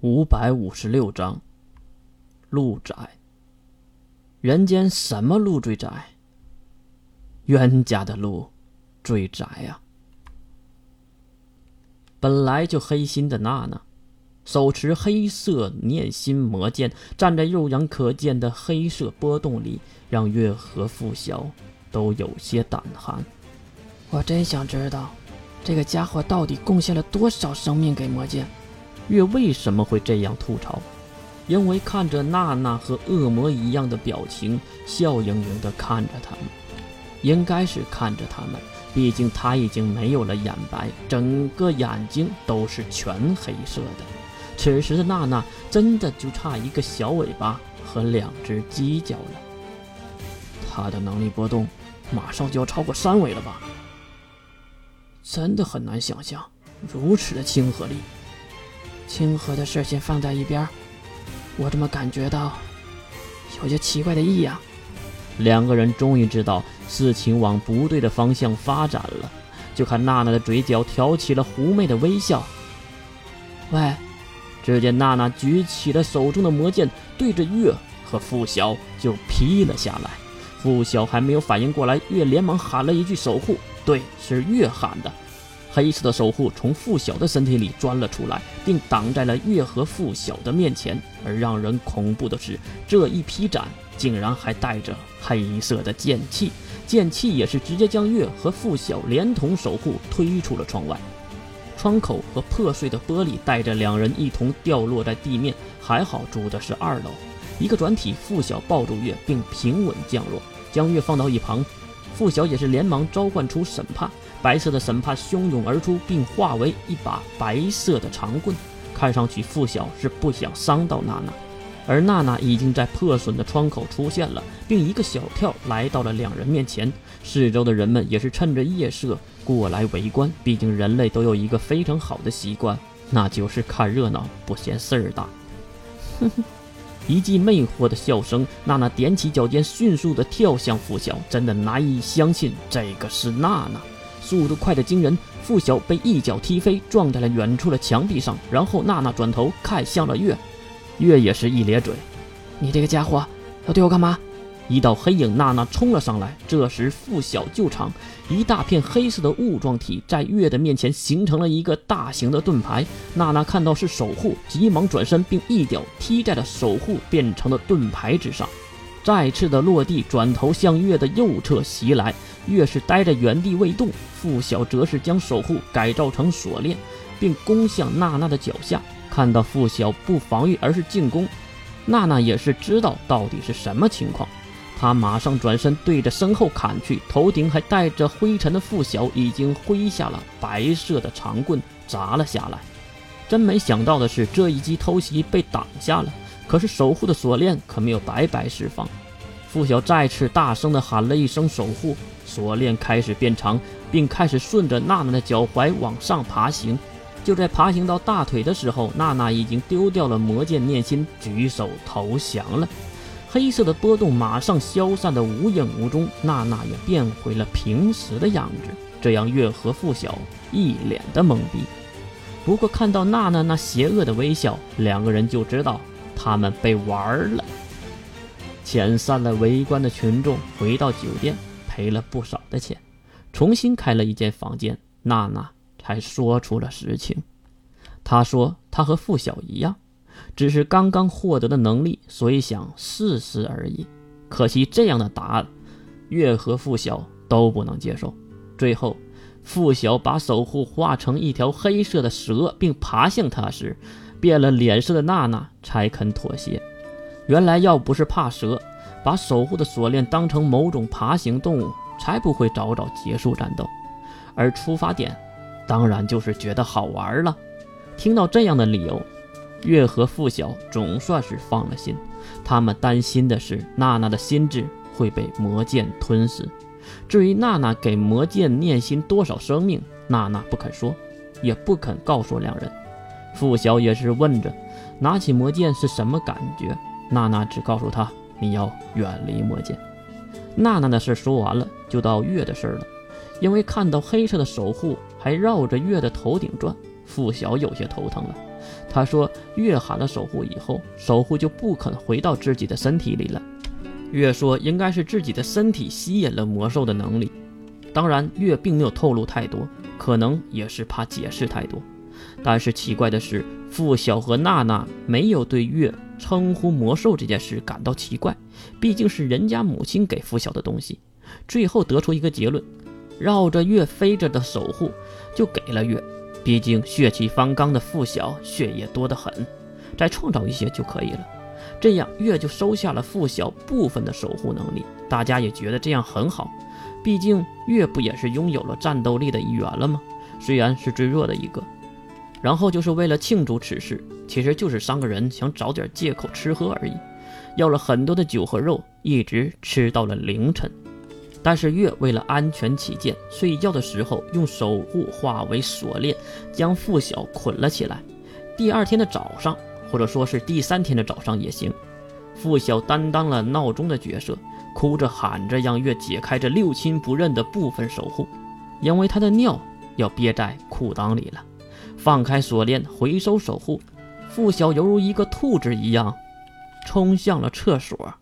五百五十六章，路窄。人间什么路最窄？冤家的路最窄呀！本来就黑心的娜娜，手持黑色念心魔剑，站在肉眼可见的黑色波动里，让月和傅晓都有些胆寒。我真想知道，这个家伙到底贡献了多少生命给魔剑。月为什么会这样吐槽？因为看着娜娜和恶魔一样的表情，笑盈盈地看着他们，应该是看着他们。毕竟他已经没有了眼白，整个眼睛都是全黑色的。此时的娜娜真的就差一个小尾巴和两只犄角了。她的能力波动马上就要超过三维了吧？真的很难想象如此的亲和力。清河的事先放在一边，我怎么感觉到有些奇怪的异样？两个人终于知道事情往不对的方向发展了，就看娜娜的嘴角挑起了狐媚的微笑。喂！只见娜娜举起了手中的魔剑，对着月和傅晓就劈了下来。傅晓还没有反应过来，月连忙喊了一句“守护”，对，是月喊的。黑色的守护从傅晓的身体里钻了出来，并挡在了月和傅晓的面前。而让人恐怖的是，这一劈斩竟然还带着黑色的剑气，剑气也是直接将月和傅晓连同守护推出了窗外。窗口和破碎的玻璃带着两人一同掉落在地面。还好住的是二楼，一个转体，傅晓抱住月并平稳降落，将月放到一旁。傅晓也是连忙召唤出审判。白色的审判汹涌而出，并化为一把白色的长棍。看上去，傅晓是不想伤到娜娜，而娜娜已经在破损的窗口出现了，并一个小跳来到了两人面前。四周的人们也是趁着夜色过来围观。毕竟，人类都有一个非常好的习惯，那就是看热闹不嫌事儿大。哼哼，一记魅惑的笑声，娜娜踮起脚尖，迅速的跳向付晓。真的难以相信，这个是娜娜。速度快得惊人，付晓被一脚踢飞，撞在了远处的墙壁上。然后娜娜转头看向了月，月也是一咧嘴：“你这个家伙要对我干嘛？”一道黑影，娜娜冲了上来。这时傅晓救场，一大片黑色的雾状体在月的面前形成了一个大型的盾牌。娜娜看到是守护，急忙转身，并一脚踢在了守护变成的盾牌之上。再次的落地，转头向月的右侧袭来。月是呆在原地未动，傅晓则是将守护改造成锁链，并攻向娜娜的脚下。看到傅晓不防御而是进攻，娜娜也是知道到底是什么情况。他马上转身对着身后砍去，头顶还带着灰尘的傅晓已经挥下了白色的长棍砸了下来。真没想到的是，这一击偷袭被挡下了。可是守护的锁链可没有白白释放，傅晓再次大声地喊了一声“守护”，锁链开始变长，并开始顺着娜娜的脚踝往上爬行。就在爬行到大腿的时候，娜娜已经丢掉了魔剑念心，举手投降了。黑色的波动马上消散得无影无踪，娜娜也变回了平时的样子，这让月和傅晓一脸的懵逼。不过看到娜娜那邪恶的微笑，两个人就知道。他们被玩了，遣散了围观的群众，回到酒店赔了不少的钱，重新开了一间房间。娜娜才说出了实情。她说：“她和付晓一样，只是刚刚获得的能力，所以想试试而已。可惜这样的答案，月和付晓都不能接受。最后，付晓把守护化成一条黑色的蛇，并爬向他时。”变了脸色的娜娜才肯妥协。原来要不是怕蛇，把守护的锁链当成某种爬行动物，才不会早早结束战斗。而出发点，当然就是觉得好玩了。听到这样的理由，月和付晓总算是放了心。他们担心的是娜娜的心智会被魔剑吞噬。至于娜娜给魔剑念心多少生命，娜娜不肯说，也不肯告诉两人。傅晓也是问着，拿起魔剑是什么感觉？娜娜只告诉他：“你要远离魔剑。”娜娜的事说完了，就到月的事了。因为看到黑色的守护还绕着月的头顶转，傅晓有些头疼了。他说，月喊了守护以后，守护就不肯回到自己的身体里了。月说，应该是自己的身体吸引了魔兽的能力。当然，月并没有透露太多，可能也是怕解释太多。但是奇怪的是，付晓和娜娜没有对月称呼魔兽这件事感到奇怪，毕竟是人家母亲给付晓的东西。最后得出一个结论：绕着月飞着的守护就给了月。毕竟血气方刚的付晓血液多得很，再创造一些就可以了。这样月就收下了付晓部分的守护能力，大家也觉得这样很好。毕竟月不也是拥有了战斗力的一员了吗？虽然是最弱的一个。然后就是为了庆祝此事，其实就是三个人想找点借口吃喝而已。要了很多的酒和肉，一直吃到了凌晨。但是月为了安全起见，睡觉的时候用守护化为锁链，将付晓捆了起来。第二天的早上，或者说是第三天的早上也行，付晓担当了闹钟的角色，哭着喊着让月解开这六亲不认的部分守护，因为他的尿要憋在裤裆里了。放开锁链，回收守护，付晓犹如一个兔子一样，冲向了厕所。